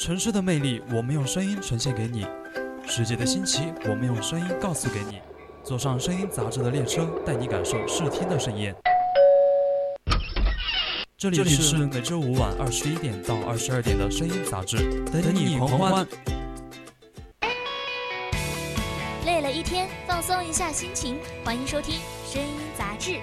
城市的魅力，我们用声音呈现给你；世界的新奇，我们用声音告诉给你。坐上声音杂志的列车，带你感受视听的盛宴。这里是每周五晚二十一点到二十二点的声音杂志，等你狂欢。累了一天，放松一下心情，欢迎收听声音杂志。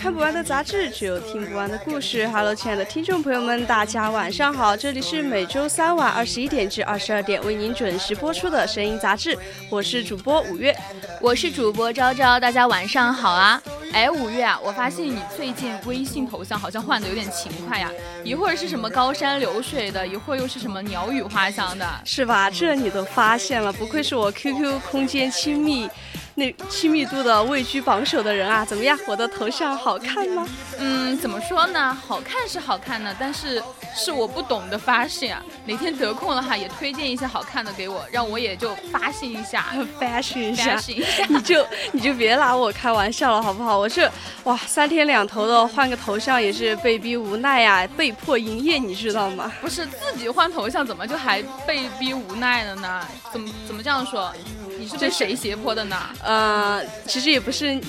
看不完的杂志，只有听不完的故事。Hello，亲爱的听众朋友们，大家晚上好！这里是每周三晚二十一点至二十二点为您准时播出的声音杂志，我是主播五月，我是主播昭昭，大家晚上好啊！哎，五月啊，我发现你最近微信头像好像换的有点勤快呀，一会儿是什么高山流水的，一会儿又是什么鸟语花香的，是吧？这你都发现了，不愧是我 QQ 空间亲密。那亲密度的位居榜首的人啊，怎么样？我的头像好看吗？嗯，怎么说呢？好看是好看呢，但是是我不懂得发信啊。哪天得空了哈，也推荐一些好看的给我，让我也就发信 一下，发信一下。你就你就别拿我开玩笑了，好不好？我是哇，三天两头的换个头像也是被逼无奈呀，被迫营业，你知道吗？不是自己换头像，怎么就还被逼无奈了呢？怎么怎么这样说？你是被谁胁迫的呢？呃，其实也不是，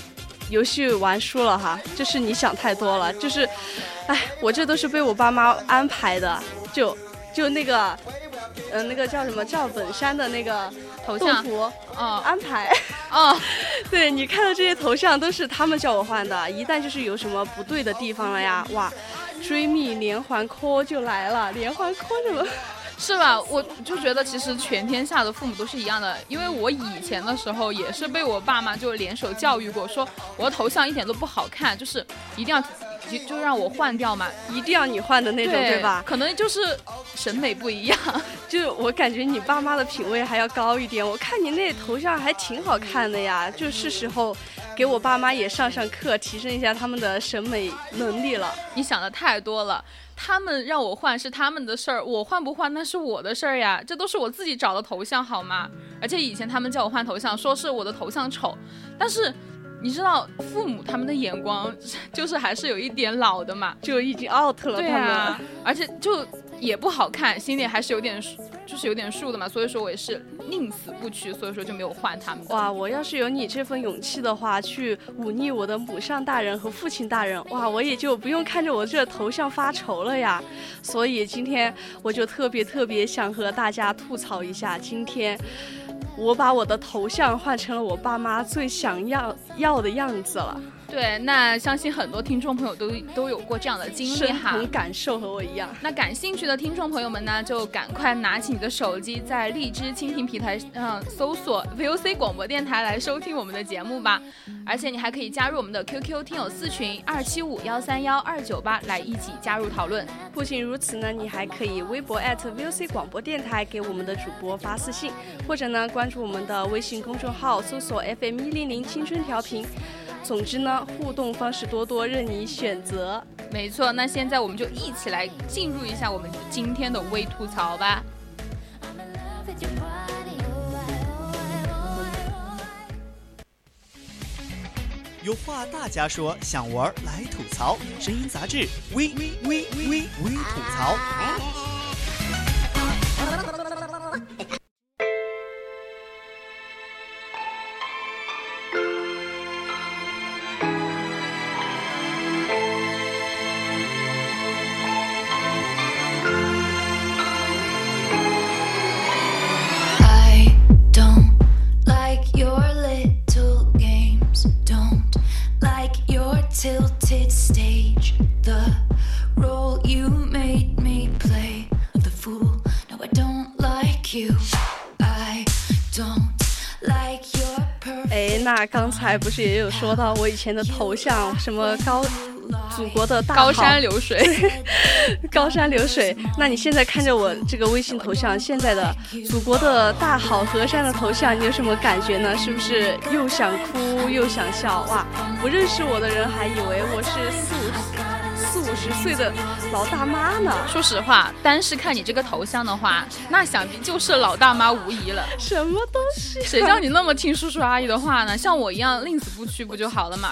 游戏玩输了哈，就是你想太多了，就是，哎，我这都是被我爸妈安排的，就就那个，嗯，那个叫什么赵本山的那个头像。图，哦，安排，哦，对你看的这些头像都是他们叫我换的，一旦就是有什么不对的地方了呀，哇，追觅连环 call 就来了，连环 call 什么？是吧？我就觉得其实全天下的父母都是一样的，因为我以前的时候也是被我爸妈就联手教育过，说我的头像一点都不好看，就是一定要就就让我换掉嘛，一定要你换的那种，对吧？可能就是审美不一样，就我感觉你爸妈的品味还要高一点。我看你那头像还挺好看的呀，就是时候给我爸妈也上上课，提升一下他们的审美能力了。你想的太多了。他们让我换是他们的事儿，我换不换那是我的事儿呀，这都是我自己找的头像好吗？而且以前他们叫我换头像，说是我的头像丑，但是你知道父母他们的眼光就是还是有一点老的嘛，就已经 out 了。对啊，而且就也不好看，心里还是有点。就是有点数的嘛，所以说我也是宁死不屈，所以说就没有换他们。哇，我要是有你这份勇气的话，去忤逆我的母上大人和父亲大人，哇，我也就不用看着我这头像发愁了呀。所以今天我就特别特别想和大家吐槽一下，今天我把我的头像换成了我爸妈最想要要的样子了。对，那相信很多听众朋友都都有过这样的经历哈，同感受和我一样。那感兴趣的听众朋友们呢，就赶快拿起你的手机，在荔枝蜻蜓平台上搜索 VOC 广播电台来收听我们的节目吧。而且你还可以加入我们的 QQ 听友四群二七五幺三幺二九八，来一起加入讨论。不仅如此呢，你还可以微博 @VOC 广播电台给我们的主播发私信，或者呢关注我们的微信公众号，搜索 FM 一零零青春调频。总之呢，互动方式多多，任你选择。没错，那现在我们就一起来进入一下我们今天的微吐槽吧。有话大家说，想玩来吐槽，声音杂志微微微微吐槽。哎，那刚才不是也有说到我以前的头像什么高祖国的大高山流水，高山流水。那你现在看着我这个微信头像，现在的祖国的大好河山的头像，你有什么感觉呢？是不是又想哭又想笑？哇，不认识我的人还以为我是四五十四五十岁的老大妈呢。说实话，单是看你这个头像的话，那想必就是老大妈无疑了。什么东西？谁叫你那么听叔叔阿姨的话呢？像我一样宁死不屈不就好了嘛？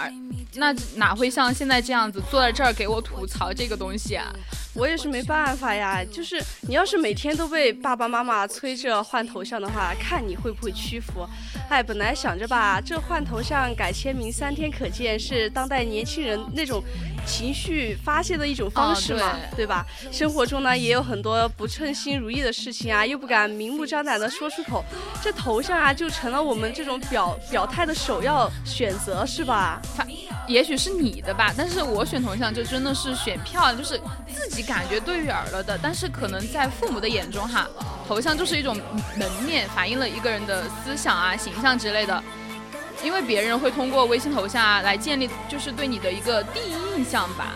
那哪会像现在这样子坐在这儿给我吐槽这个东西啊？我也是没办法呀，就是你要是每天都被爸爸妈妈催着换头像的话，看你会不会屈服。哎，本来想着吧，这换头像改签名三天可见是当代年轻人那种情绪发泄的一种方式嘛，对吧？生活中呢也有很多不称心如意的事情啊，又不敢明目张胆的说出口，这头像啊就成了我们这种表表态的首要选择，是吧？也许是你的吧，但是我选头像就真的是选漂亮，就是自己感觉对眼了的。但是可能在父母的眼中哈，头像就是一种门面，反映了一个人的思想啊、形象之类的。因为别人会通过微信头像啊来建立，就是对你的一个第一印象吧。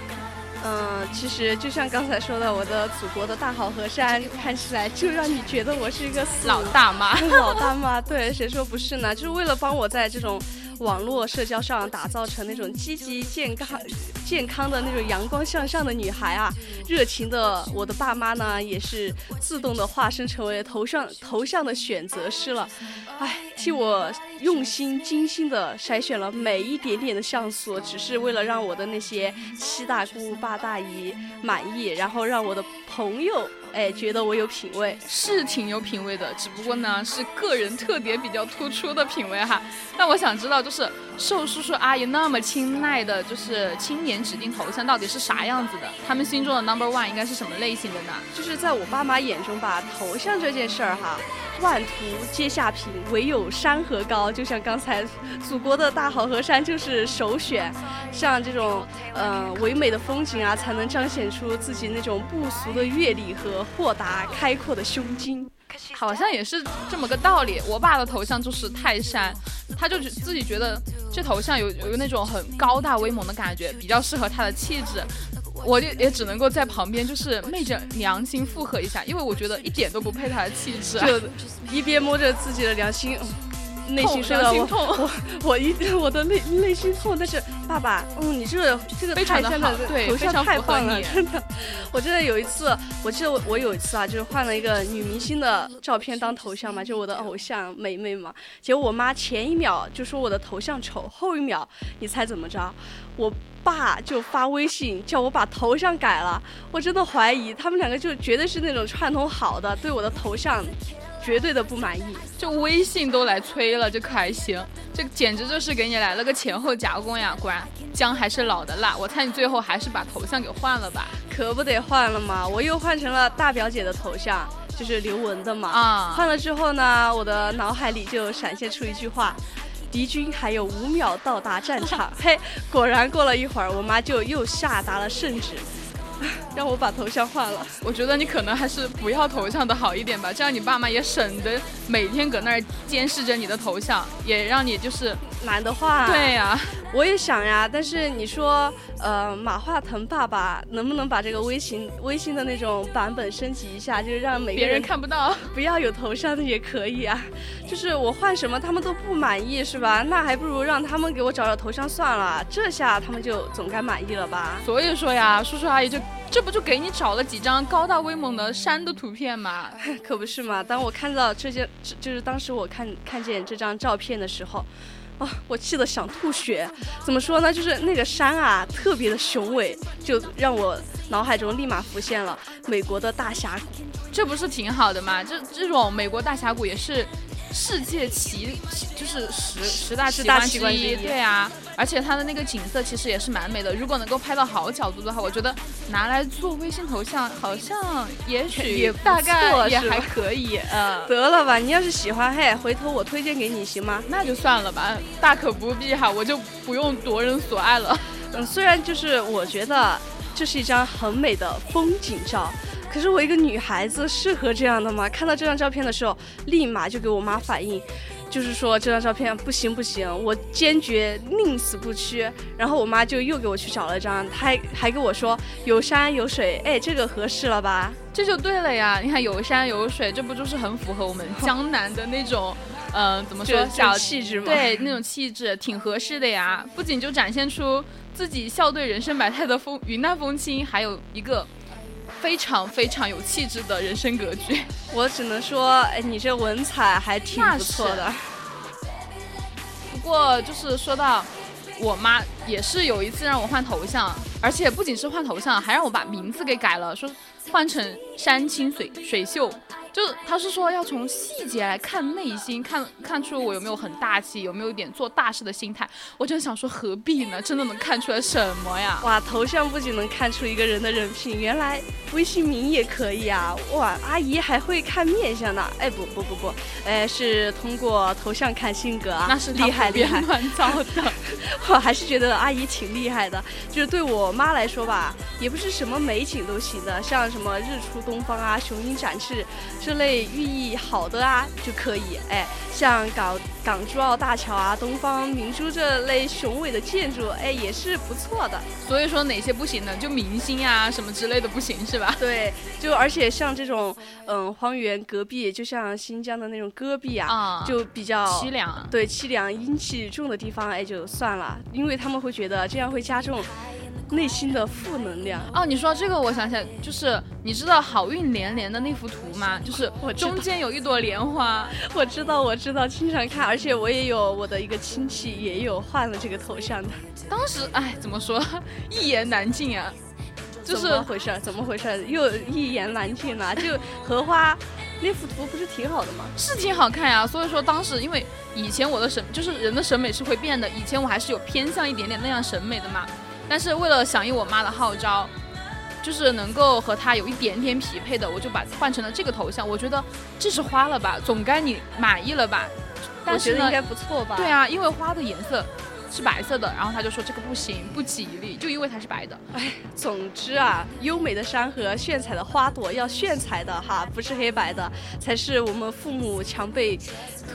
嗯，其实就像刚才说的，我的祖国的大好河山看起来就让你觉得我是一个老大妈，老大妈。对，谁说不是呢？就是为了帮我在这种。网络社交上打造成那种积极、健康、健康的那种阳光向上的女孩啊，热情的我的爸妈呢，也是自动的化身成为头像头像的选择师了，哎，替我用心精心的筛选了每一点点的像素，只是为了让我的那些七大姑八大姨满意，然后让我的朋友。哎，觉得我有品位，是挺有品位的，只不过呢是个人特点比较突出的品位哈。那我想知道，就是受叔叔阿姨那么青睐的，就是青年指定头像到底是啥样子的？他们心中的 number one 应该是什么类型的呢？就是在我爸妈眼中吧，头像这件事儿哈。万途皆下品，唯有山河高。就像刚才，祖国的大好河山就是首选。像这种，嗯，唯美的风景啊，才能彰显出自己那种不俗的阅历和豁达开阔的胸襟。好像也是这么个道理。我爸的头像就是泰山，他就自己觉得这头像有有那种很高大威猛的感觉，比较适合他的气质。我就也只能够在旁边，就是昧着良心附和一下，因为我觉得一点都不配他的气质，就一边摸着自己的良心。内心是心痛我我一我的内内心痛，但是爸爸，嗯，你这个这个泰山的头像太棒了，真的。我记得有一次，我记得我我有一次啊，就是换了一个女明星的照片当头像嘛，就我的偶像梅梅嘛。结果我妈前一秒就说我的头像丑，后一秒你猜怎么着？我爸就发微信叫我把头像改了。我真的怀疑他们两个就绝对是那种串通好的，对我的头像。绝对的不满意，就微信都来催了，这可还行？这简直就是给你来了个前后夹攻呀！果然姜还是老的辣，我猜你最后还是把头像给换了吧？可不得换了吗？我又换成了大表姐的头像，就是刘雯的嘛。啊，换了之后呢，我的脑海里就闪现出一句话：敌军还有五秒到达战场。嘿，果然过了一会儿，我妈就又下达了圣旨。让我把头像换了，我觉得你可能还是不要头像的好一点吧，这样你爸妈也省得每天搁那儿监视着你的头像，也让你就是懒得换。对呀，我也想呀，但是你说，呃，马化腾爸爸能不能把这个微信微信的那种版本升级一下，就是让每别人看不到，不要有头像的也可以啊。就是我换什么他们都不满意是吧？那还不如让他们给我找找头像算了，这下他们就总该满意了吧？所以说呀，叔叔阿姨就。这不就给你找了几张高大威猛的山的图片吗？可不是嘛！当我看到这些，就是当时我看看见这张照片的时候，啊，我气得想吐血。怎么说呢？就是那个山啊，特别的雄伟，就让我脑海中立马浮现了美国的大峡谷。这不是挺好的吗？这这种美国大峡谷也是。世界奇就是十十大奇观之一，对啊，而且它的那个景色其实也是蛮美的。如果能够拍到好角度的话，我觉得拿来做微信头像，好像也许 也大概也还可以。嗯，得了吧，你要是喜欢，嘿，回头我推荐给你行吗？那就算了吧，大可不必哈，我就不用夺人所爱了。嗯，虽然就是我觉得这是一张很美的风景照。可是我一个女孩子适合这样的吗？看到这张照片的时候，立马就给我妈反映，就是说这张照片不行不行，我坚决宁死不屈。然后我妈就又给我去找了张，她还还跟我说有山有水，哎，这个合适了吧？这就对了呀！你看有山有水，这不就是很符合我们江南的那种，呃，怎么说小气质吗？对，那种气质挺合适的呀。不仅就展现出自己笑对人生百态的风云淡风轻，还有一个。非常非常有气质的人生格局，我只能说，哎，你这文采还挺不错的。不过就是说到我妈，也是有一次让我换头像，而且不仅是换头像，还让我把名字给改了，说换成山清水水秀。就他是说要从细节来看内心，看看出我有没有很大气，有没有一点做大事的心态。我真想说何必呢？真的能看出来什么呀？哇，头像不仅能看出一个人的人品，原来微信名也可以啊！哇，阿姨还会看面相呢。哎，不不不不，哎，是通过头像看性格啊。那是厉害厉害，乱糟的。我还是觉得阿姨挺厉害的。就是对我妈来说吧，也不是什么美景都行的，像什么日出东方啊，雄鹰展翅。这类寓意好的啊就可以，哎，像港港珠澳大桥啊、东方明珠这类雄伟的建筑，哎，也是不错的。所以说哪些不行呢？就明星啊什么之类的不行是吧？对，就而且像这种嗯荒原戈壁，就像新疆的那种戈壁啊，就比较凄凉。对，凄凉阴气重的地方，哎，就算了，因为他们会觉得这样会加重。内心的负能量哦，你说这个，我想起来，就是你知道好运连连的那幅图吗？就是中间有一朵莲花，我知道，我知道，经常看，而且我也有我的一个亲戚也有换了这个头像的。当时哎，怎么说，一言难尽啊，就是怎么回事？怎么回事？又一言难尽了。就荷花那幅图不是挺好的吗？是挺好看呀。所以说当时因为以前我的审就是人的审美是会变的，以前我还是有偏向一点点那样审美的嘛。但是为了响应我妈的号召，就是能够和她有一点点匹配的，我就把换成了这个头像。我觉得这是花了吧，总该你满意了吧？我觉得应该不错吧？对啊，因为花的颜色。是白色的，然后他就说这个不行，不吉利，就因为它是白的。哎，总之啊，优美的山河、炫彩的花朵要炫彩的哈，不是黑白的，才是我们父母强被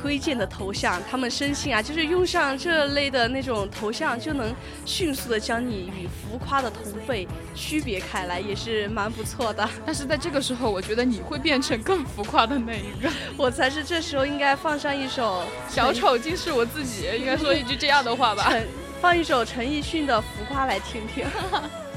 推荐的头像。他们深信啊，就是用上这类的那种头像，就能迅速的将你与浮夸的同辈区别开来，也是蛮不错的。但是在这个时候，我觉得你会变成更浮夸的那一个，我才是这时候应该放上一首小丑竟是我自己，应该说一句这样的话吧。放一首陈奕迅的《浮夸》来听听。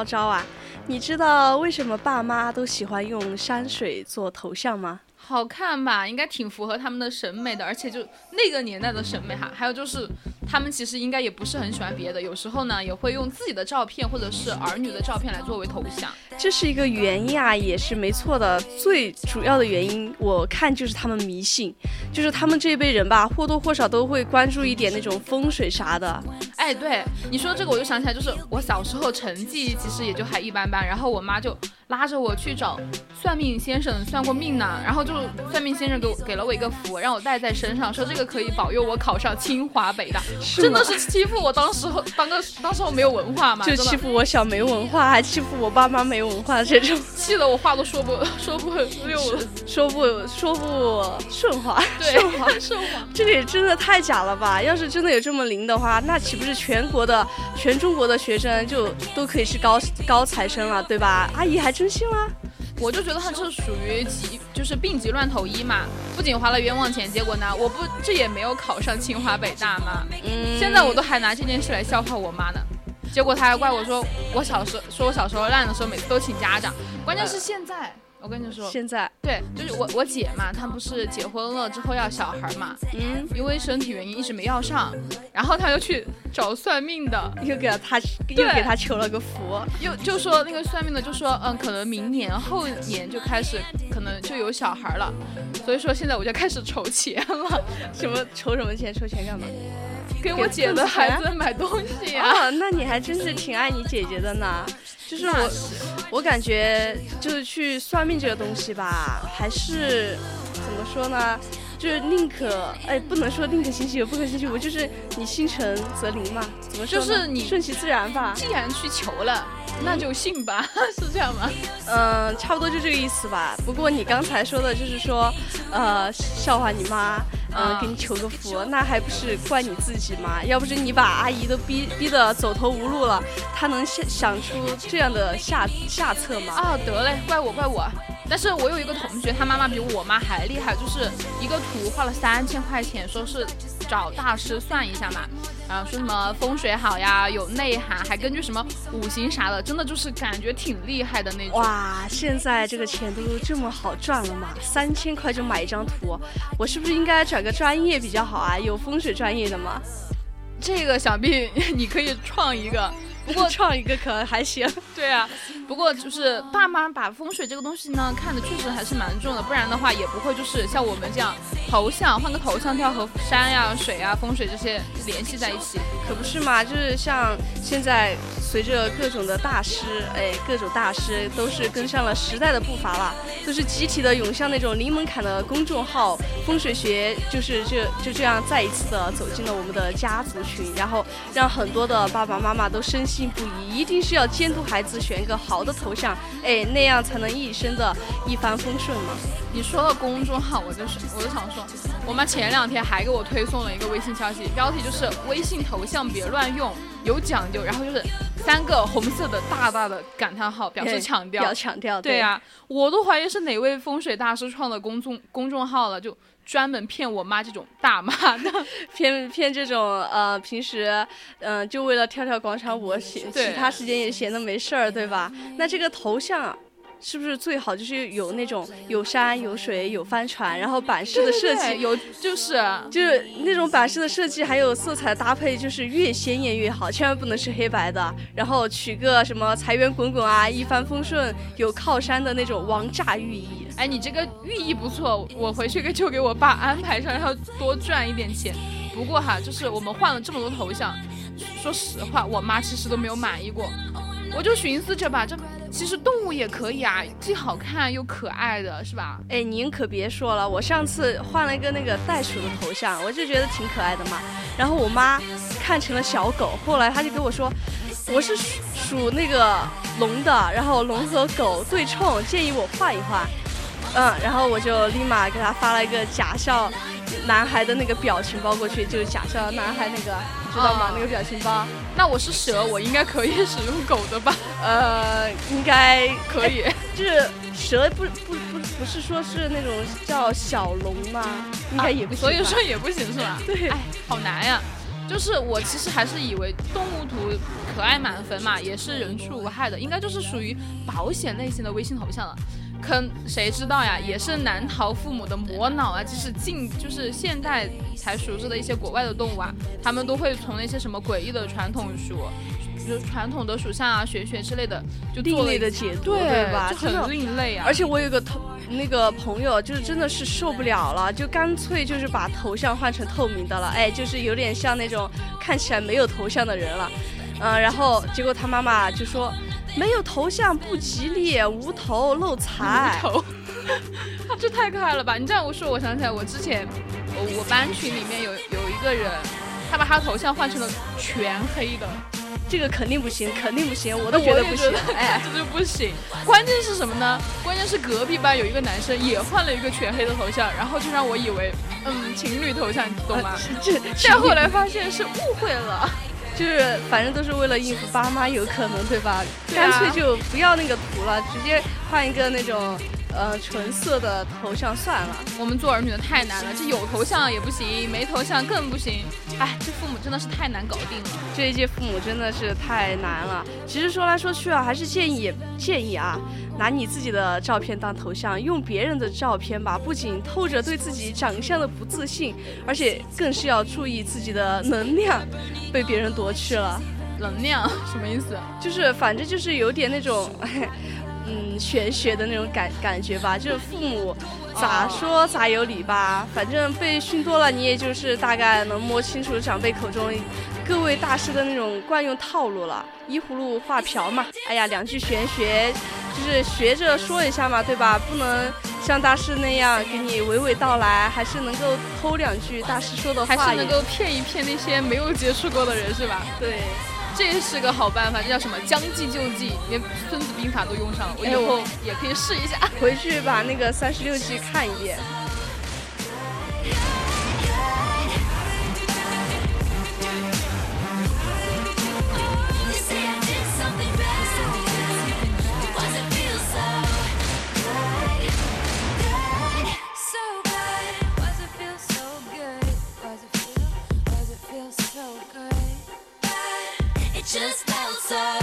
昭昭啊，你知道为什么爸妈都喜欢用山水做头像吗？好看吧，应该挺符合他们的审美的，而且就那个年代的审美哈。还有就是，他们其实应该也不是很喜欢别的，有时候呢也会用自己的照片或者是儿女的照片来作为头像。这是一个原因啊，也是没错的。最主要的原因，我看就是他们迷信，就是他们这一辈人吧，或多或少都会关注一点那种风水啥的。哎，对你说这个，我就想起来，就是我小时候成绩其实也就还一般般，然后我妈就拉着我去找算命先生算过命呢。然后就算命先生给我给了我一个符，让我带在身上，说这个可以保佑我考上清华北大。真的是欺负我当时候当个当时候没有文化嘛，就欺负我小没文化，还欺负我爸妈没文化这种，气得我话都说不说不溜了，说不说不顺滑，对，顺滑顺滑。这个也真的太假了吧！要是真的有这么灵的话，那岂不是全国的、全中国的学生就都可以是高高材生了，对吧？阿姨还真信了。我就觉得他这属于急，就是病急乱投医嘛，不仅花了冤枉钱，结果呢，我不这也没有考上清华北大嘛。嗯，现在我都还拿这件事来笑话我妈呢，结果他还怪我说我小时候说我小时候烂的时候每次都请家长，关键是现在。我跟你说，现在对，就是我我姐嘛，她不是结婚了之后要小孩嘛，嗯，因为身体原因一直没要上，然后她又去找算命的，又给她又给她求了个福，又就说那个算命的就说，嗯，可能明年后年就开始可能就有小孩了，所以说现在我就开始筹钱了，什么筹什么钱？筹钱干嘛？给我姐的孩子买东西啊！那你还真是挺爱你姐姐的呢。就是我，我感觉就是去算命这个东西吧，还是怎么说呢？就是宁可哎，不能说宁可信其有，不可信其无，就是你心诚则灵嘛。怎么说？就是你顺其自然吧。既然去求了，那就信吧，是这样吗？嗯，差不多就这个意思吧。不过你刚才说的就是说，呃，笑话你妈。嗯，给你求个福，那还不是怪你自己吗？要不是你把阿姨都逼逼得走投无路了，她能想想出这样的下下策吗？啊，得嘞，怪我怪我。但是我有一个同学，他妈妈比我妈还厉害，就是一个图花了三千块钱，说是找大师算一下嘛，然后说什么风水好呀，有内涵，还根据什么五行啥的，真的就是感觉挺厉害的那种。哇，现在这个钱都这么好赚了吗？三千块就买一张图，我是不是应该转个专业比较好啊？有风水专业的吗？这个想必 你可以创一个。不过创一个可能还行，对啊。不过就是爸妈把风水这个东西呢看的确实还是蛮重的，不然的话也不会就是像我们这样头像换个头像都要和山呀、水呀、风水这些联系在一起，可不是嘛？就是像现在随着各种的大师，哎，各种大师都是跟上了时代的步伐了，都是集体的涌向那种零门槛的公众号风水学，就是这就这样再一次的走进了我们的家族群，然后让很多的爸爸妈妈都深信。不疑，一定是要监督孩子选一个好的头像，哎，那样才能一生的一帆风顺嘛。你说到公众号，我就是，我就想说，我妈前两天还给我推送了一个微信消息，标题就是“微信头像别乱用，有讲究”，然后就是三个红色的大大的感叹号，表示强调，要强调。对呀，我都怀疑是哪位风水大师创的公众公众号了，就。专门骗我妈这种大妈的，骗骗这种呃平时嗯就为了跳跳广场舞，闲其他时间也闲的没事儿，对吧？那这个头像。是不是最好就是有那种 有山有水有帆船，然后版式的设计有就是就是那种版式的设计，还有色彩搭配，就是越鲜艳越好，千万不能是黑白的。然后取个什么财源滚滚啊，一帆风顺，有靠山的那种王炸寓意。哎，你这个寓意不错，我回去就给我爸安排上，然后多赚一点钱。不过哈，就是我们换了这么多头像，说实话，我妈其实都没有满意过。我就寻思着吧，这其实动物也可以啊，既好看又可爱的是吧？哎，您可别说了，我上次换了一个那个袋鼠的头像，我就觉得挺可爱的嘛。然后我妈看成了小狗，后来她就跟我说，我是属属那个龙的，然后龙和狗对冲，建议我换一换。嗯，然后我就立马给她发了一个假笑男孩的那个表情包过去，就是假笑男孩那个。知道吗？那个表情包。那我是蛇，我应该可以使用狗的吧？呃，应该可以。就是蛇不不不不是说是那种叫小龙吗？应该也不行。所以说也不行是吧？对。哎，好难呀。就是我其实还是以为动物图可爱满分嘛，也是人畜无害的，应该就是属于保险类型的微信头像了。可谁知道呀，也是难逃父母的魔脑啊！就是近，就是现代才熟知的一些国外的动物啊，他们都会从那些什么诡异的传统属，就传统的属相啊、玄学之类的，就另类的解读，对吧？就很另类啊！而且我有个同那个朋友，就是真的是受不了了，就干脆就是把头像换成透明的了，哎，就是有点像那种看起来没有头像的人了，嗯，然后结果他妈妈就说。没有头像不吉利，无头漏财。无头，这太可爱了吧！你这样我说，我想起来，我之前我我班群里面有有一个人，他把他头像换成了全黑的。这个肯定不行，肯定不行，我都觉得不行，哎，这就不行。关键是什么呢？关键是隔壁班有一个男生也换了一个全黑的头像，然后就让我以为，嗯，情侣头像，你懂吗？这，但后来发现是误会了，就是反正都是为了应付爸妈，有可能对吧？干脆就不要那个图了，直接换一个那种。呃，纯色的头像算了，我们做儿女的太难了，这有头像也不行，没头像更不行。哎，这父母真的是太难搞定了，这一届父母真的是太难了。其实说来说去啊，还是建议建议啊，拿你自己的照片当头像，用别人的照片吧，不仅透着对自己长相的不自信，而且更是要注意自己的能量被别人夺去了。能量什么意思？就是反正就是有点那种。嗯，玄学的那种感感觉吧，就是父母咋说咋有理吧。反正被训多了，你也就是大概能摸清楚长辈口中各位大师的那种惯用套路了。依葫芦画瓢嘛，哎呀，两句玄学就是学着说一下嘛，对吧？不能像大师那样给你娓娓道来，还是能够偷两句大师说的话，还是能够骗一骗那些没有接触过的人，是吧？对。这是个好办法，这叫什么？将计就计，连《孙子兵法》都用上了。我以后也可以试一下，回去把那个三十六计看一遍。outside.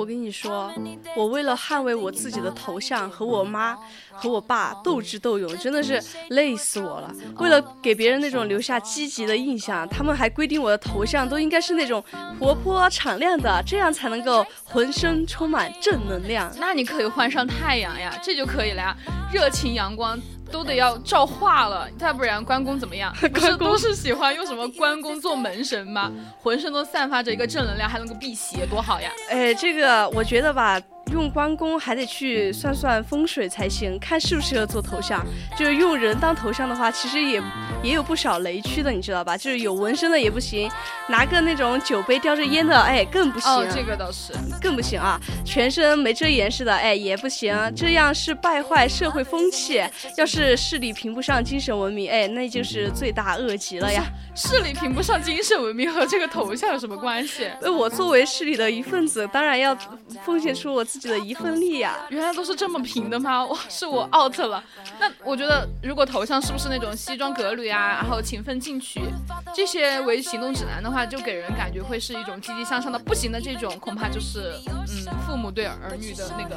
我跟你说，我为了捍卫我自己的头像，和我妈 和我爸斗智斗勇，真的是累死我了。为了给别人那种留下积极的印象，他们还规定我的头像都应该是那种活泼敞亮的，这样才能够浑身充满正能量。那你可以换上太阳呀，这就可以了呀，热情阳光。都得要照化了，再不然关公怎么样？不是都是喜欢用什么关公做门神吗？浑身都散发着一个正能量，还能够辟邪，多好呀！哎，这个我觉得吧。用关公还得去算算风水才行，看适不适合做头像。就是用人当头像的话，其实也也有不少雷区的，你知道吧？就是有纹身的也不行，拿个那种酒杯叼着烟的，哎，更不行。哦，这个倒是更不行啊！全身没遮掩似的，哎，也不行，这样是败坏社会风气。要是视力评不上精神文明，哎，那就是罪大恶极了呀！视力评不上精神文明和这个头像有什么关系？呃，我作为市里的一份子，当然要奉献出我自己的一份力呀！原来都是这么评的吗？哇，是我 out 了。那我觉得，如果头像是不是那种西装革履啊，然后勤奋进取这些为行动指南的话，就给人感觉会是一种积极向上的。不行的这种，恐怕就是嗯，父母对儿女的那个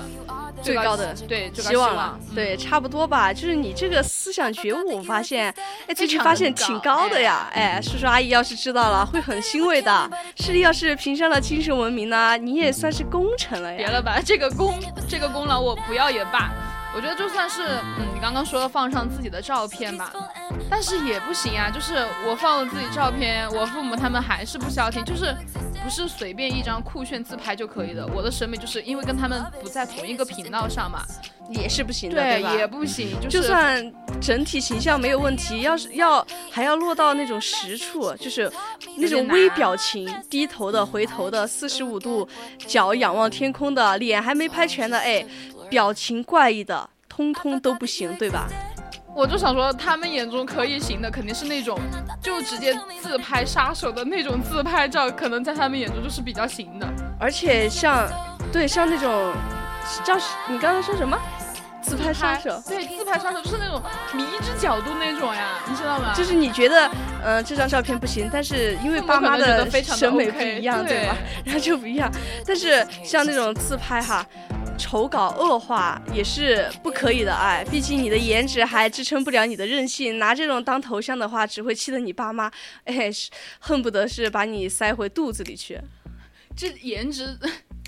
最高的对希望了。对，差不多吧。就是你这个思想觉悟，我发现，哎，最近发现挺高的呀，哎。叔叔阿姨要是知道了，会很欣慰的。是要是评上了精神文明呢，你也算是功臣了呀。别了吧，这个功，这个功劳我不要也罢。我觉得就算是，嗯，你刚刚说的放上自己的照片吧，但是也不行啊。就是我放了自己照片，我父母他们还是不消停，就是不是随便一张酷炫自拍就可以的。我的审美就是因为跟他们不在同一个频道上嘛，也是不行的，对吧？也不行，就算整体形象没有问题，要是要还要落到那种实处，就是那种微表情，低头的、回头的、四十五度角仰望天空的，脸还没拍全的，哎。表情怪异的，通通都不行，对吧？我就想说，他们眼中可以行的，肯定是那种就直接自拍杀手的那种自拍照，可能在他们眼中就是比较行的。而且像，对，像那种叫你刚才说什么？自拍杀手？对，自拍杀手就是那种迷之角度那种呀，你知道吗？就是你觉得，嗯，这张照片不行，但是因为爸妈的审美不一样，对吧？然后 就不一样。但是像那种自拍哈。丑搞恶化也是不可以的哎，毕竟你的颜值还支撑不了你的任性，拿这种当头像的话，只会气得你爸妈，哎，恨不得是把你塞回肚子里去。这颜值。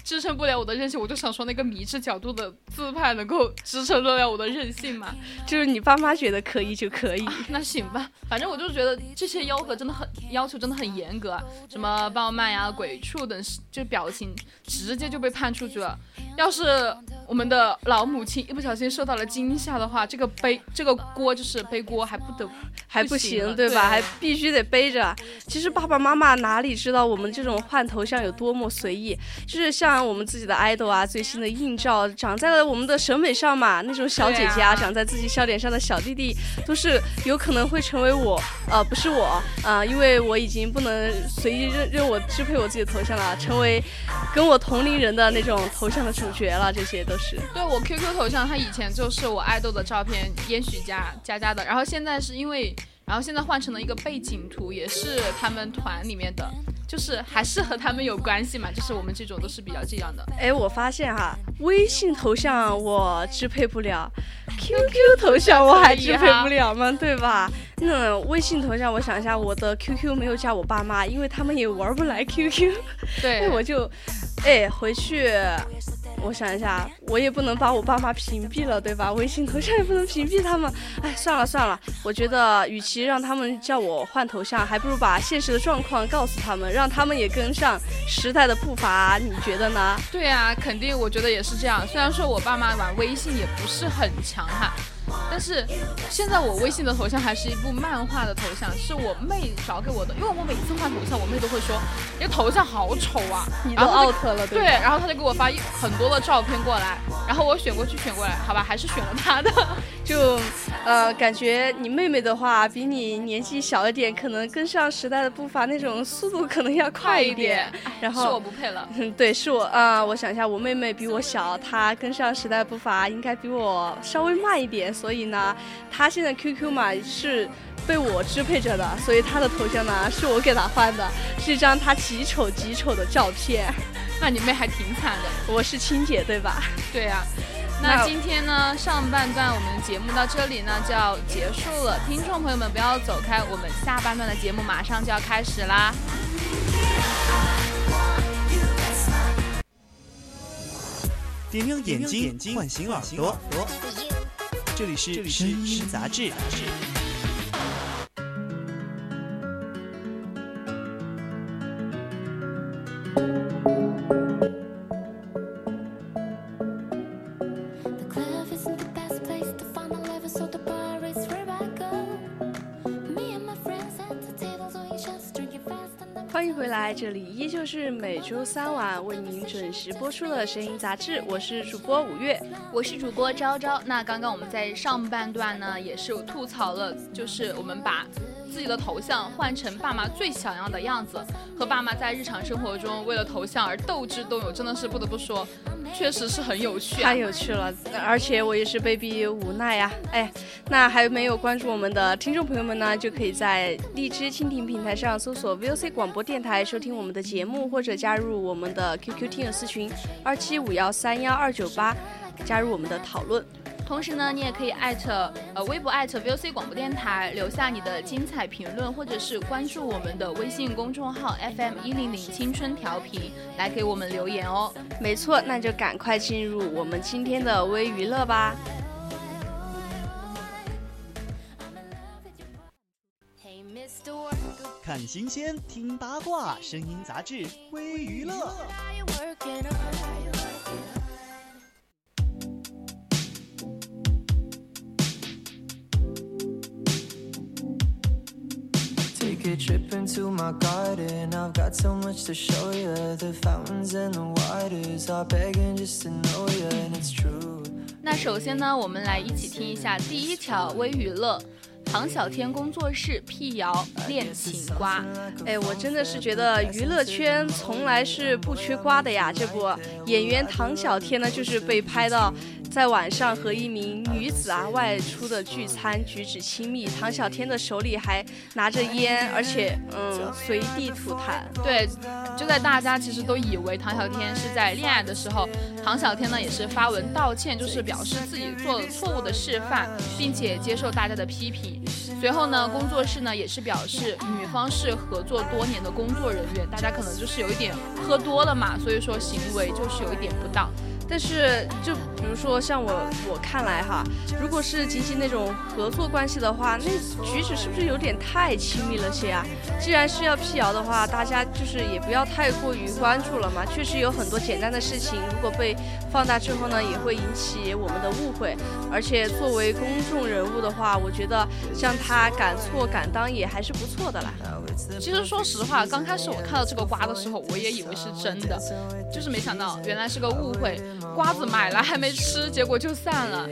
支撑不了我的任性，我就想说那个迷之角度的自拍能够支撑得了我的任性吗？就是你爸妈觉得可以就可以，那行吧，反正我就觉得这些要求真的很要求真的很严格，什么暴漫呀、鬼畜等，就表情直接就被判出去了。要是我们的老母亲一不小心受到了惊吓的话，这个背这个锅就是背锅还不得还不行对吧？还必须得背着。其实爸爸妈妈哪里知道我们这种换头像有多么随意，就是像。我们自己的 idol 啊，最新的硬照长在了我们的审美上嘛，那种小姐姐啊，长在自己笑点上的小弟弟，都是有可能会成为我，呃，不是我，啊，因为我已经不能随意任任我支配我自己的头像了，成为跟我同龄人的那种头像的主角了，这些都是。对我 QQ 头像，它以前就是我爱豆的照片，烟许佳佳佳的，然后现在是因为，然后现在换成了一个背景图，也是他们团里面的。就是还是和他们有关系嘛，就是我们这种都是比较这样的。哎，我发现哈，微信头像我支配不了，QQ 头像我还支配不了吗？对吧？那微信头像，我想一下，我的 QQ 没有加我爸妈，因为他们也玩不来 QQ。对，那我就，哎，回去。我想一下，我也不能把我爸妈屏蔽了，对吧？微信头像也不能屏蔽他们。哎，算了算了，我觉得与其让他们叫我换头像，还不如把现实的状况告诉他们，让他们也跟上时代的步伐。你觉得呢？对呀，肯定，我觉得也是这样。虽然说我爸妈玩微信也不是很强悍。但是现在我微信的头像还是一部漫画的头像，是我妹找给我的。因为我每次换头像，我妹都会说：“你头像好丑啊！”你都 out 了，对。然后她就给我发一很多的照片过来，然后我选过去选过来，好吧，还是选了她的。就，呃，感觉你妹妹的话比你年纪小一点，可能跟上时代的步伐那种速度可能要快一点。然后是我不配了。嗯，对，是我啊。我想一下，我妹妹比我小，她跟上时代步伐应该比我稍微慢一点。所以呢，他现在 QQ 嘛是被我支配着的，所以他的头像呢是我给他换的，是一张他极丑极丑的照片。那你妹还挺惨的，我是亲姐对吧？对呀。那今天呢，上半段我们的节目到这里呢就要结束了，听众朋友们不要走开，我们下半段的节目马上就要开始啦。点亮眼睛，唤醒耳朵。这里是《声音杂志》。三晚为您准时播出的声音杂志，我是主播五月，我是主播昭昭。那刚刚我们在上半段呢，也是有吐槽了，就是我们把。自己的头像换成爸妈最想要的样子，和爸妈在日常生活中为了头像而斗智斗勇，真的是不得不说，确实是很有趣，太有趣了。而且我也是被逼无奈呀。哎，那还没有关注我们的听众朋友们呢，就可以在荔枝蜻蜓平台上搜索 VOC 广播电台收听我们的节目，或者加入我们的 QQ 听友私群二七五幺三幺二九八，加入我们的讨论。同时呢，你也可以艾特呃微博艾特 VOC 广播电台，留下你的精彩评论，或者是关注我们的微信公众号 FM 一零零青春调频，来给我们留言哦。没错，那就赶快进入我们今天的微娱乐吧。看新鲜，听八卦，声音杂志微娱乐。那首先呢，我们来一起听一下第一条微娱乐。唐小天工作室辟谣恋情瓜，哎，我真的是觉得娱乐圈从来是不缺瓜的呀。这不，演员唐小天呢，就是被拍到。在晚上和一名女子啊外出的聚餐，举止亲密，唐小天的手里还拿着烟，而且嗯随地吐痰。对，就在大家其实都以为唐小天是在恋爱的时候，唐小天呢也是发文道歉，就是表示自己做了错误的示范，并且接受大家的批评。随后呢，工作室呢也是表示，女方是合作多年的工作人员，大家可能就是有一点喝多了嘛，所以说行为就是有一点不当。但是，就比如说像我我看来哈，如果是仅仅那种合作关系的话，那举止是不是有点太亲密了些啊？既然是要辟谣的话，大家就是也不要太过于关注了嘛。确实有很多简单的事情，如果被放大之后呢，也会引起我们的误会。而且作为公众人物的话，我觉得像他敢错敢当也还是不错的啦。其实说实话，刚开始我看到这个瓜的时候，我也以为是真的，就是没想到原来是个误会。瓜子买了还没吃，结果就散了。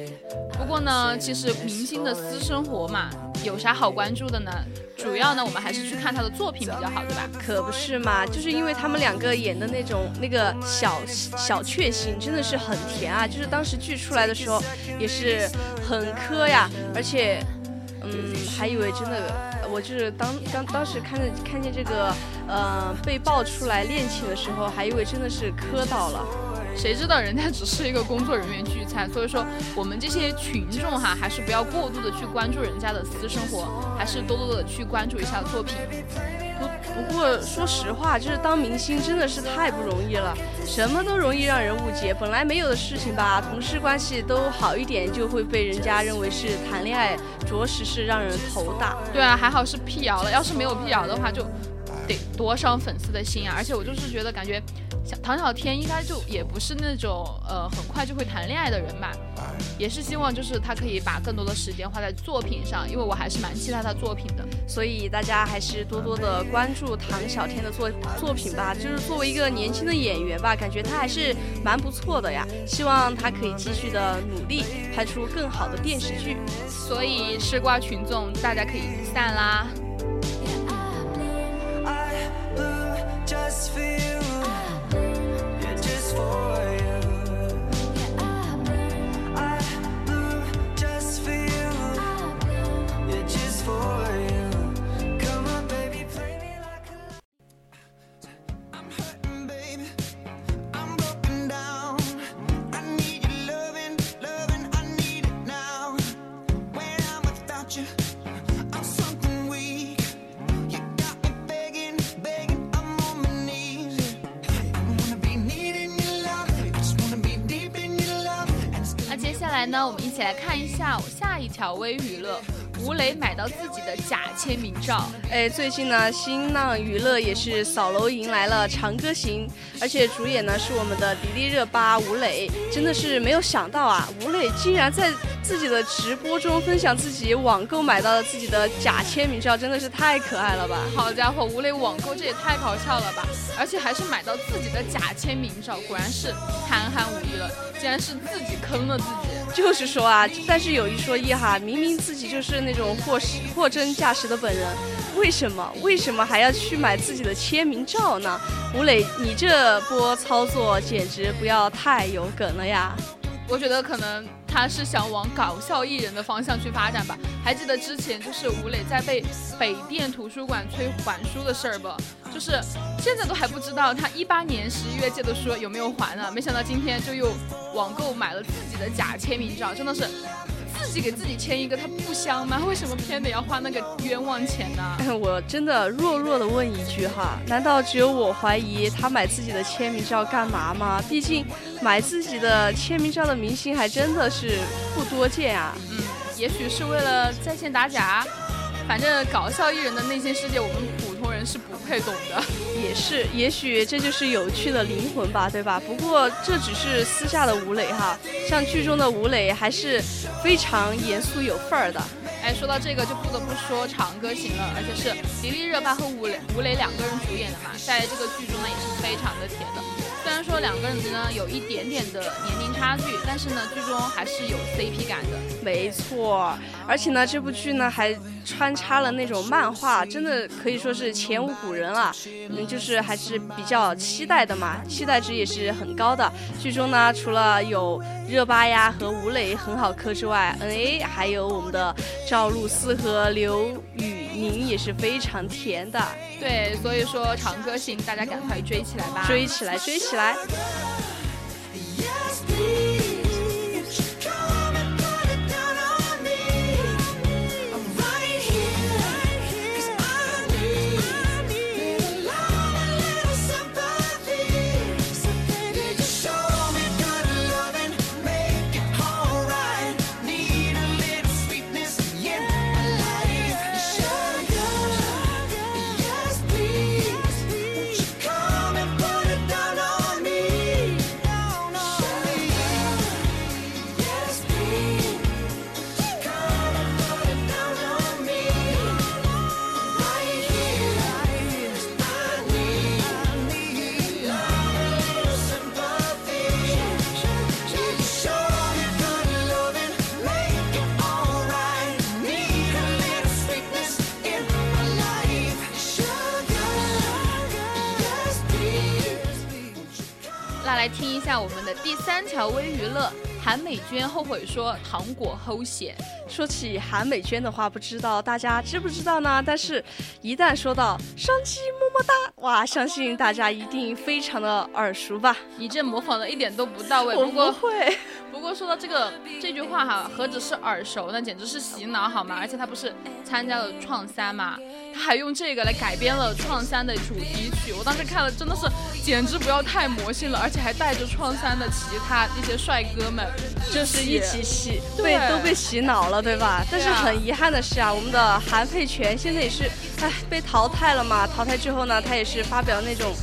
不过呢，其实明星的私生活嘛，有啥好关注的呢？主要呢，我们还是去看他的作品比较好，对吧？可不是嘛，就是因为他们两个演的那种那个小小确幸，真的是很甜啊！就是当时剧出来的时候，也是很磕呀，而且，嗯，还以为真的。我就是当当当时看着看见这个，呃，被爆出来恋情的时候，还以为真的是磕到了，谁知道人家只是一个工作人员聚餐，所以说我们这些群众哈，还是不要过度的去关注人家的私生活，还是多多的去关注一下作品。不不过说实话，就是当明星真的是太不容易了，什么都容易让人误解。本来没有的事情吧，同事关系都好一点，就会被人家认为是谈恋爱，着实是让人头大。对啊，还好是辟谣了，要是没有辟谣的话，就得多伤粉丝的心啊！而且我就是觉得感觉。唐小天应该就也不是那种呃很快就会谈恋爱的人吧，也是希望就是他可以把更多的时间花在作品上，因为我还是蛮期待他作品的，所以大家还是多多的关注唐小天的作作品吧。就是作为一个年轻的演员吧，感觉他还是蛮不错的呀。希望他可以继续的努力，拍出更好的电视剧。所以吃瓜群众，大家可以散啦。来呢，我们一起来看一下下一条微娱乐。吴磊买到自己的假签名照，哎，最近呢，新浪娱乐也是扫楼迎来了《长歌行》，而且主演呢是我们的迪丽热巴吴磊，真的是没有想到啊，吴磊竟然在自己的直播中分享自己网购买到了自己的假签名照，真的是太可爱了吧！好家伙，吴磊网购这也太搞笑了吧！而且还是买到自己的假签名照，果然是憨憨无疑了，竟然是自己坑了自己。就是说啊，但是有一说一哈，明明自己就是那种货实货真价实的本人，为什么为什么还要去买自己的签名照呢？吴磊，你这波操作简直不要太有梗了呀！我觉得可能他是想往搞笑艺人的方向去发展吧。还记得之前就是吴磊在被北电图书馆催还书的事儿不？就是现在都还不知道他一八年十一月借的书有没有还呢？没想到今天就又网购买了自己的假签名照，真的是。自己给自己签一个，他不香吗？为什么偏得要花那个冤枉钱呢？我真的弱弱的问一句哈，难道只有我怀疑他买自己的签名照干嘛吗？毕竟买自己的签名照的明星还真的是不多见啊。嗯，也许是为了在线打假，反正搞笑艺人的内心世界，我们普通人是不配懂的。也是，也许这就是有趣的灵魂吧，对吧？不过这只是私下的吴磊哈，像剧中的吴磊还是非常严肃有范儿的。哎，说到这个就不得不说《长歌行》了，而且是迪丽热巴和吴磊吴磊两个人主演的嘛，在这个剧中呢也是非常的甜的。虽然说两个人呢有一点点的年龄差距，但是呢剧中还是有 CP 感的。没错，而且呢这部剧呢还穿插了那种漫画，真的可以说是前无古人了。嗯，就是还是比较期待的嘛，期待值也是很高的。剧中呢除了有热巴呀和吴磊很好磕之外，NA 还有我们的赵露思和刘宇宁也是非常甜的。对，所以说《长歌行》，大家赶快追起来吧！追起来，追起来！大第三条微娱乐。韩美娟后悔说糖果齁咸。说起韩美娟的话，不知道大家知不知道呢？但是，一旦说到双击么么哒，哇，相信大家一定非常的耳熟吧？你这模仿的一点都不到位。我不会。不过说到这个这句话哈，何止是耳熟，那简直是洗脑好吗？而且他不是参加了创三嘛，他还用这个来改编了创三的主题曲。我当时看了真的是简直不要太魔性了，而且还带着创三的其他一些帅哥们，就是一起洗，被都被洗脑了，对吧？但是很遗憾的是啊，我们的韩佩泉现在也是，哎，被淘汰了嘛。淘汰之后呢，他也是发表那种。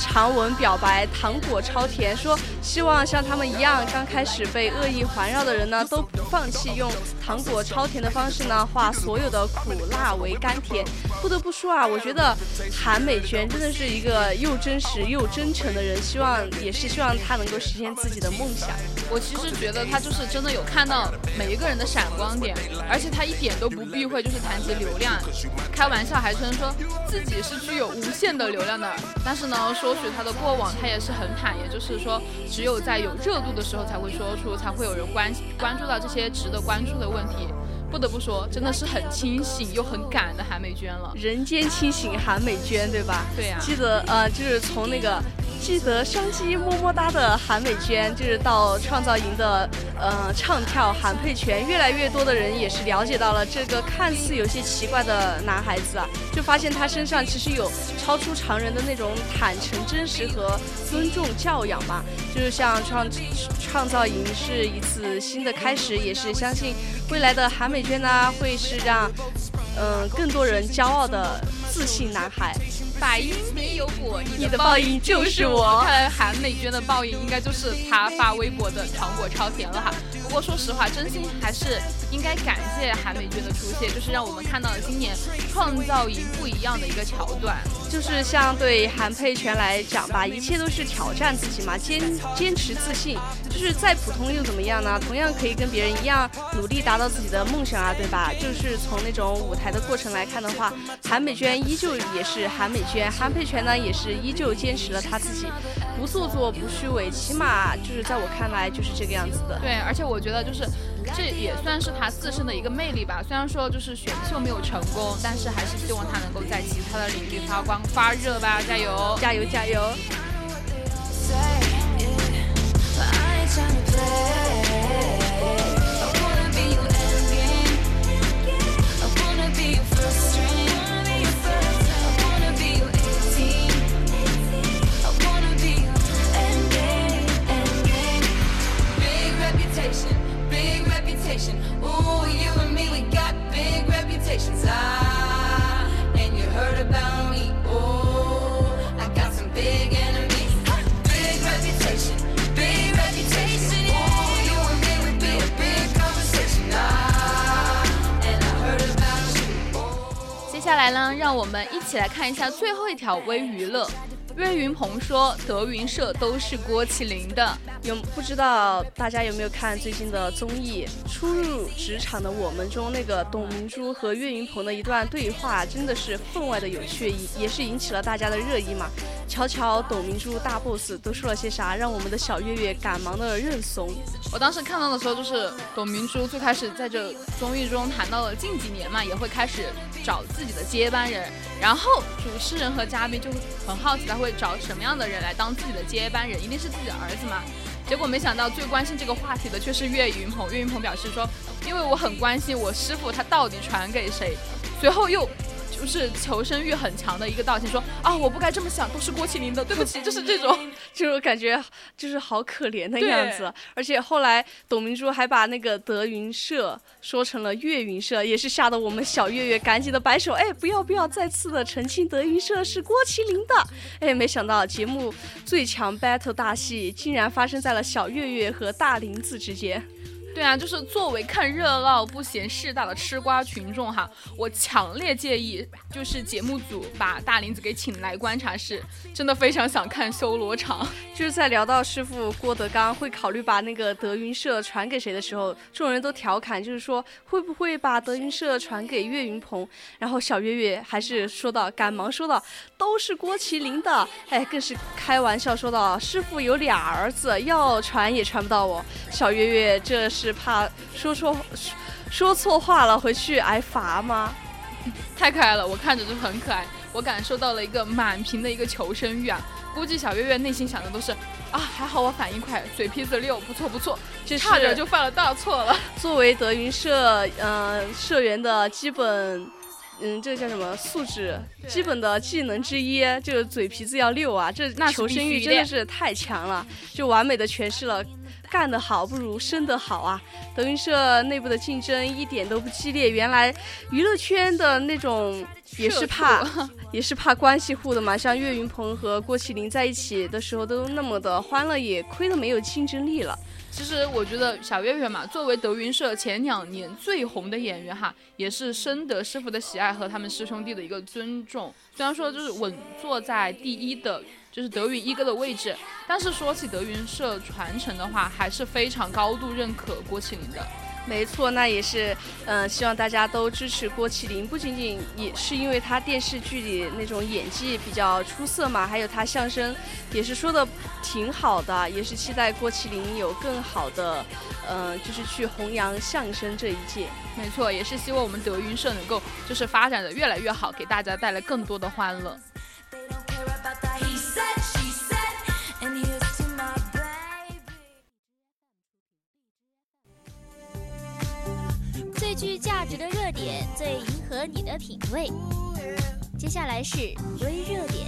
长文表白，糖果超甜，说希望像他们一样，刚开始被恶意环绕的人呢，都不放弃用糖果超甜的方式呢，化所有的苦辣为甘甜。不得不说啊，我觉得韩美娟真的是一个又真实又真诚的人，希望也是希望他能够实现自己的梦想。我其实觉得他就是真的有看到每一个人的闪光点，而且他一点都不避讳，就是谈及流量，开玩笑还称说自己是具有无限的流量的，但是呢说。起他的过往，他也是很坦，也就是说，只有在有热度的时候才会说出，才会有人关关注到这些值得关注的问题。不得不说，真的是很清醒又很敢的韩美娟了，人间清醒韩美娟，对吧？对呀。记得呃，就是从那个。记得双击么么哒的韩美娟，就是到创造营的呃唱跳韩佩泉，越来越多的人也是了解到了这个看似有些奇怪的男孩子啊，就发现他身上其实有超出常人的那种坦诚、真实和尊重教养嘛。就是像创创造营是一次新的开始，也是相信未来的韩美娟呢会是让嗯更多人骄傲的自信男孩。百因必有果，你的报应就是我。看来韩美娟的报应应该就是她发微博的糖果超甜了哈。不过说实话，真心还是应该感谢韩美娟的出现，就是让我们看到了今年创造营不一样的一个桥段。就是像对韩佩泉来讲吧，一切都是挑战自己嘛，坚坚持自信，就是再普通又怎么样呢？同样可以跟别人一样努力达到自己的梦想啊，对吧？就是从那种舞台的过程来看的话，韩美娟依旧也是韩美娟。韩佩泉呢，也是依旧坚持了他自己，不做作，不虚伪，起码就是在我看来就是这个样子的。对，而且我觉得就是这也算是他自身的一个魅力吧。虽然说就是选秀没有成功，但是还是希望他能够在其他的领域发光发热吧，加油，加油，加油！接下来呢，让我们一起来看一下最后一条微娱乐。岳云鹏说：“德云社都是郭麒麟的，有不知道大家有没有看最近的综艺《初入职场的我们》中那个董明珠和岳云鹏的一段对话，真的是分外的有趣，也是引起了大家的热议嘛。瞧瞧董明珠大 boss 都说了些啥，让我们的小岳岳赶忙的认怂。我当时看到的时候，就是董明珠最开始在这综艺中谈到了近几年嘛，也会开始找自己的接班人，然后主持人和嘉宾就很好奇他会。”找什么样的人来当自己的接班人？一定是自己的儿子嘛？结果没想到，最关心这个话题的却是岳云鹏。岳云鹏表示说：“因为我很关心我师傅他到底传给谁。”随后又。就是求生欲很强的一个道歉，说啊，我不该这么想，都是郭麒麟的，对不起，就是这种，就是感觉就是好可怜的样子。而且后来董明珠还把那个德云社说成了岳云社，也是吓得我们小岳岳赶紧的摆手，哎，不要不要，再次的澄清，德云社是郭麒麟的。哎，没想到节目最强 battle 大戏竟然发生在了小岳岳和大林子之间。对啊，就是作为看热闹不嫌事大的吃瓜群众哈，我强烈建议就是节目组把大林子给请来观察室，真的非常想看修罗场。就是在聊到师傅郭德纲会考虑把那个德云社传给谁的时候，众人都调侃，就是说会不会把德云社传给岳云鹏？然后小岳岳还是说到，赶忙说道，都是郭麒麟的。哎，更是开玩笑说道，师傅有俩儿子，要传也传不到我。小岳岳这是怕说错说错话了，回去挨罚吗？太可爱了，我看着就很可爱，我感受到了一个满屏的一个求生欲啊。估计小月月内心想的都是啊，还好我反应快，嘴皮子溜，不错不错，差点就犯了大错了。作为德云社呃社员的基本，嗯，这个叫什么素质？基本的技能之一，就是嘴皮子要溜啊，这求生欲真的是太强了，就完美的诠释了。干得好不如生得好啊！德云社内部的竞争一点都不激烈，原来娱乐圈的那种也是怕，也是怕关系户的嘛。像岳云鹏和郭麒麟在一起的时候都那么的欢乐，也亏了没有竞争力了。其实我觉得小岳岳嘛，作为德云社前两年最红的演员哈，也是深得师傅的喜爱和他们师兄弟的一个尊重。虽然说就是稳坐在第一的。就是德云一哥的位置，但是说起德云社传承的话，还是非常高度认可郭麒麟的。没错，那也是，嗯，希望大家都支持郭麒麟，不仅仅也是因为他电视剧里那种演技比较出色嘛，还有他相声也是说的挺好的，也是期待郭麒麟有更好的，嗯，就是去弘扬相声这一届。没错，也是希望我们德云社能够就是发展的越来越好，给大家带来更多的欢乐。具价值的热点，最迎合你的品味。接下来是微热点。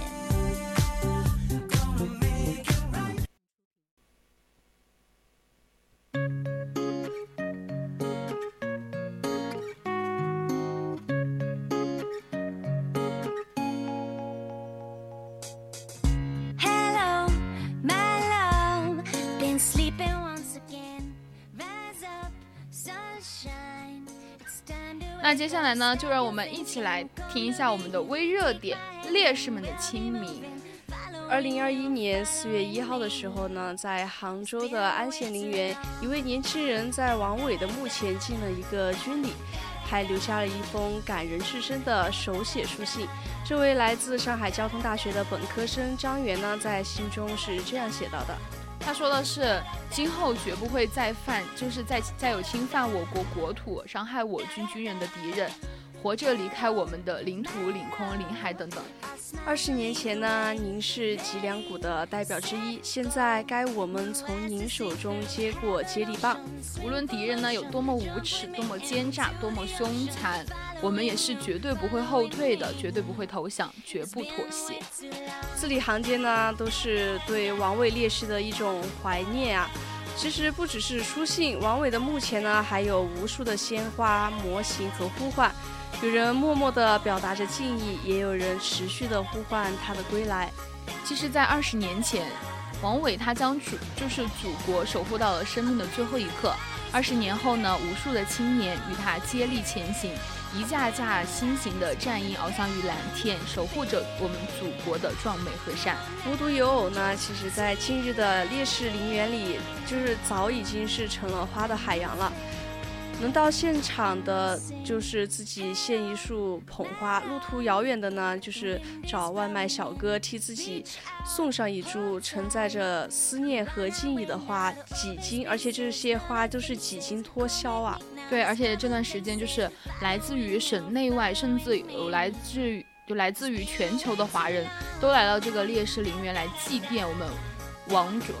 那接下来呢，就让我们一起来听一下我们的微热点——烈士们的清明。二零二一年四月一号的时候呢，在杭州的安县陵园，一位年轻人在王伟的墓前敬了一个军礼，还留下了一封感人至深的手写书信。这位来自上海交通大学的本科生张元呢，在信中是这样写到的。他说的是，今后绝不会再犯，就是再再有侵犯我国国土、伤害我军军人的敌人，活着离开我们的领土、领空、领海等等。二十年前呢，您是脊梁骨的代表之一，现在该我们从您手中接过接力棒。无论敌人呢有多么无耻、多么奸诈、多么凶残。我们也是绝对不会后退的，绝对不会投降，绝不妥协。字里行间呢，都是对王伟烈士的一种怀念啊。其实不只是书信，王伟的墓前呢，还有无数的鲜花、模型和呼唤。有人默默地表达着敬意，也有人持续地呼唤他的归来。其实，在二十年前，王伟他将祖就是祖国守护到了生命的最后一刻。二十年后呢，无数的青年与他接力前行。一架架新型的战鹰翱翔于蓝天，守护着我们祖国的壮美河山。无独有偶呢，其实，在今日的烈士陵园里，就是早已经是成了花的海洋了。能到现场的，就是自己献一束捧花；路途遥远的呢，就是找外卖小哥替自己送上一株承载着思念和敬意的花，几斤，而且这些花都是几斤脱销啊！对，而且这段时间就是来自于省内外，甚至有来自于就来自于全球的华人都来到这个烈士陵园来祭奠我们王卓。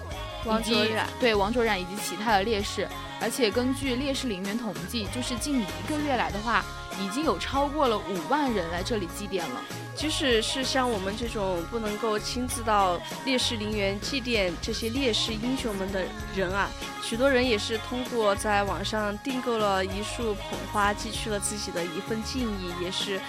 王卓然，对王卓染以及其他的烈士，而且根据烈士陵园统计，就是近一个月来的话，已经有超过了五万人来这里祭奠了。即使是像我们这种不能够亲自到烈士陵园祭奠这些烈士英雄们的人啊，许多人也是通过在网上订购了一束捧花，寄去了自己的一份敬意，也是。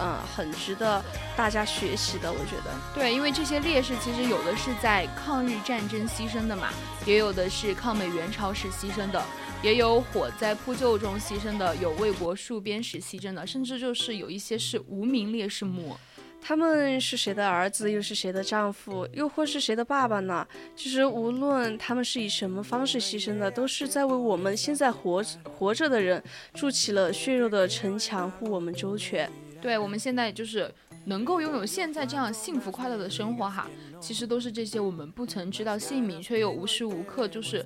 嗯，很值得大家学习的，我觉得。对，因为这些烈士其实有的是在抗日战争牺牲的嘛，也有的是抗美援朝时牺牲的。也有火灾扑救中牺牲的，有为国戍边时牺牲的，甚至就是有一些是无名烈士墓。他们是谁的儿子，又是谁的丈夫，又或是谁的爸爸呢？其实无论他们是以什么方式牺牲的，都是在为我们现在活活着的人筑起了血肉的城墙，护我们周全。对，我们现在就是能够拥有现在这样幸福快乐的生活哈。其实都是这些我们不曾知道姓名，却又无时无刻就是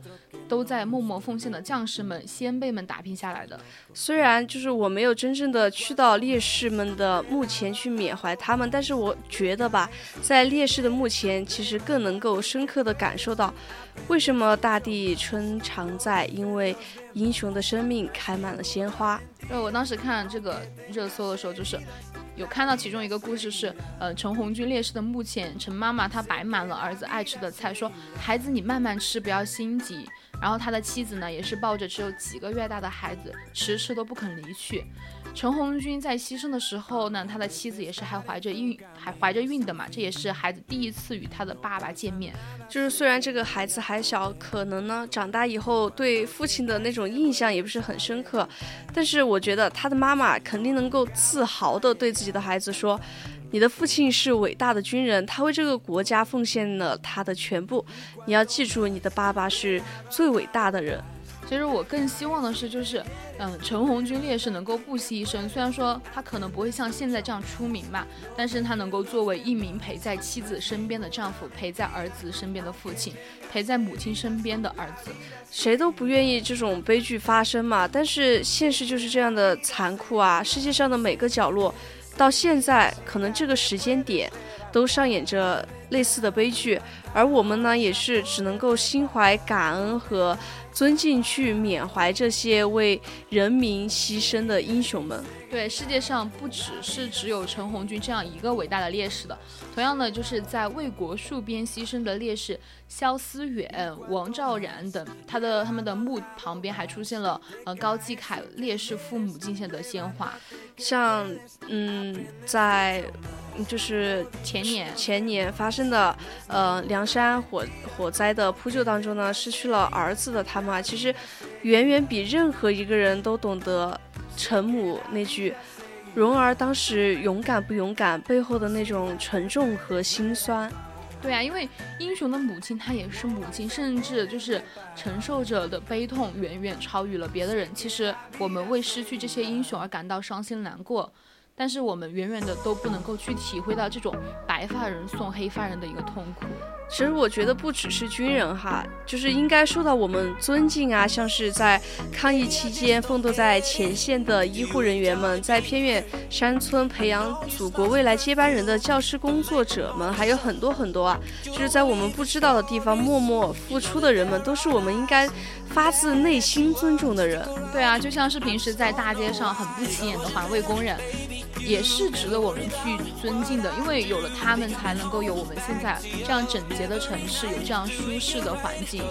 都在默默奉献的将士们、先辈们打拼下来的。虽然就是我没有真正的去到烈士们的墓前去缅怀他们，但是我觉得吧，在烈士的墓前，其实更能够深刻的感受到，为什么大地春常在，因为英雄的生命开满了鲜花。对，我当时看这个热搜的时候，就是。有看到其中一个故事是，呃，陈红军烈士的墓前，陈妈妈她摆满了儿子爱吃的菜，说孩子你慢慢吃，不要心急。然后他的妻子呢，也是抱着只有几个月大的孩子，迟迟都不肯离去。陈红军在牺牲的时候呢，他的妻子也是还怀着孕，还怀着孕的嘛，这也是孩子第一次与他的爸爸见面。就是虽然这个孩子还小，可能呢长大以后对父亲的那种印象也不是很深刻，但是我觉得他的妈妈肯定能够自豪的对自己的孩子说。你的父亲是伟大的军人，他为这个国家奉献了他的全部。你要记住，你的爸爸是最伟大的人。其实我更希望的是，就是，嗯，陈红军烈士能够不惜一生。虽然说他可能不会像现在这样出名吧，但是他能够作为一名陪在妻子身边的丈夫，陪在儿子身边的父亲，陪在母亲身边的儿子。谁都不愿意这种悲剧发生嘛，但是现实就是这样的残酷啊！世界上的每个角落。到现在，可能这个时间点都上演着类似的悲剧，而我们呢，也是只能够心怀感恩和尊敬去缅怀这些为人民牺牲的英雄们。对，世界上不只是只有陈红军这样一个伟大的烈士的，同样呢，就是在为国戍边牺牲的烈士肖思远、王兆然等，他的他们的墓旁边还出现了呃高继凯烈士父母敬献的鲜花，像嗯在就是前年前年发生的呃凉山火火灾的扑救当中呢，失去了儿子的他们啊，其实远远比任何一个人都懂得。陈母那句“蓉儿当时勇敢不勇敢”背后的那种沉重和心酸，对啊，因为英雄的母亲她也是母亲，甚至就是承受着的悲痛远远超于了别的人。其实我们为失去这些英雄而感到伤心难过，但是我们远远的都不能够去体会到这种白发人送黑发人的一个痛苦。其实我觉得不只是军人哈，就是应该受到我们尊敬啊，像是在抗疫期间奋斗在前线的医护人员们，在偏远山村培养祖国未来接班人的教师工作者们，还有很多很多啊，就是在我们不知道的地方默默付出的人们，都是我们应该发自内心尊重的人。对啊，就像是平时在大街上很不起眼的环卫工人。也是值得我们去尊敬的，因为有了他们，才能够有我们现在这样整洁的城市，有这样舒适的环境。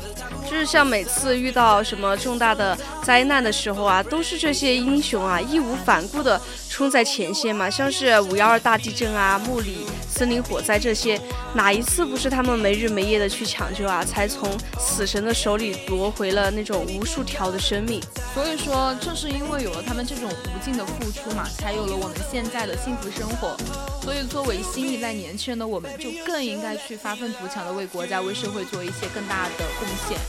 就是像每次遇到什么重大的灾难的时候啊，都是这些英雄啊，义无反顾的冲在前线嘛。像是五幺二大地震啊、木里森林火灾这些，哪一次不是他们没日没夜的去抢救啊，才从死神的手里夺回了那种无数条的生命？所以说，正是因为有了他们这种无尽的付出嘛，才有了我们现。现在的幸福生活，所以作为新一代年轻人的我们，就更应该去发愤图强的为国家、为社会做一些更大的贡献，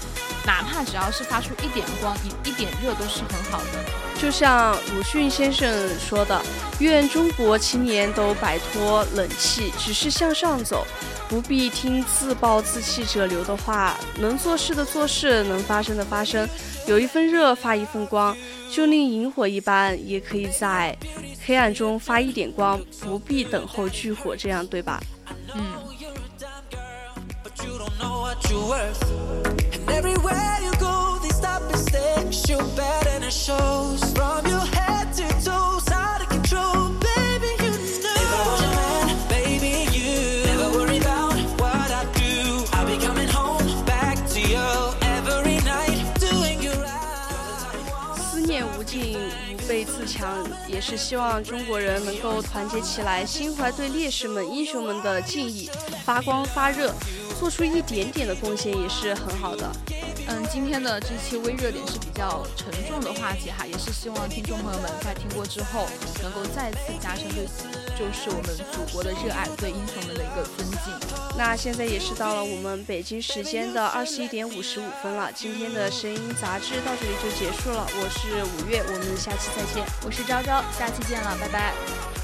哪怕只要是发出一点光、一一点热，都是很好的。就像鲁迅先生说的：“愿中国青年都摆脱冷气，只是向上走，不必听自暴自弃者流的话，能做事的做事，能发生的发生，有一份热发一份光，就令萤火一般，也可以在。”黑暗中发一点光，不必等候炬火，这样对吧？嗯。也是希望中国人能够团结起来，心怀对烈士们、英雄们的敬意，发光发热，做出一点点的贡献也是很好的。嗯，今天的这期微热点是比较沉重的话题哈，也是希望听众朋友们在听过之后，能够再次加深对就是我们祖国的热爱，对英雄们的一个尊敬。那现在也是到了我们北京时间的二十一点五十五分了，今天的声音杂志到这里就结束了。我是五月，我们下期再见。我是昭昭，下期见了，拜拜。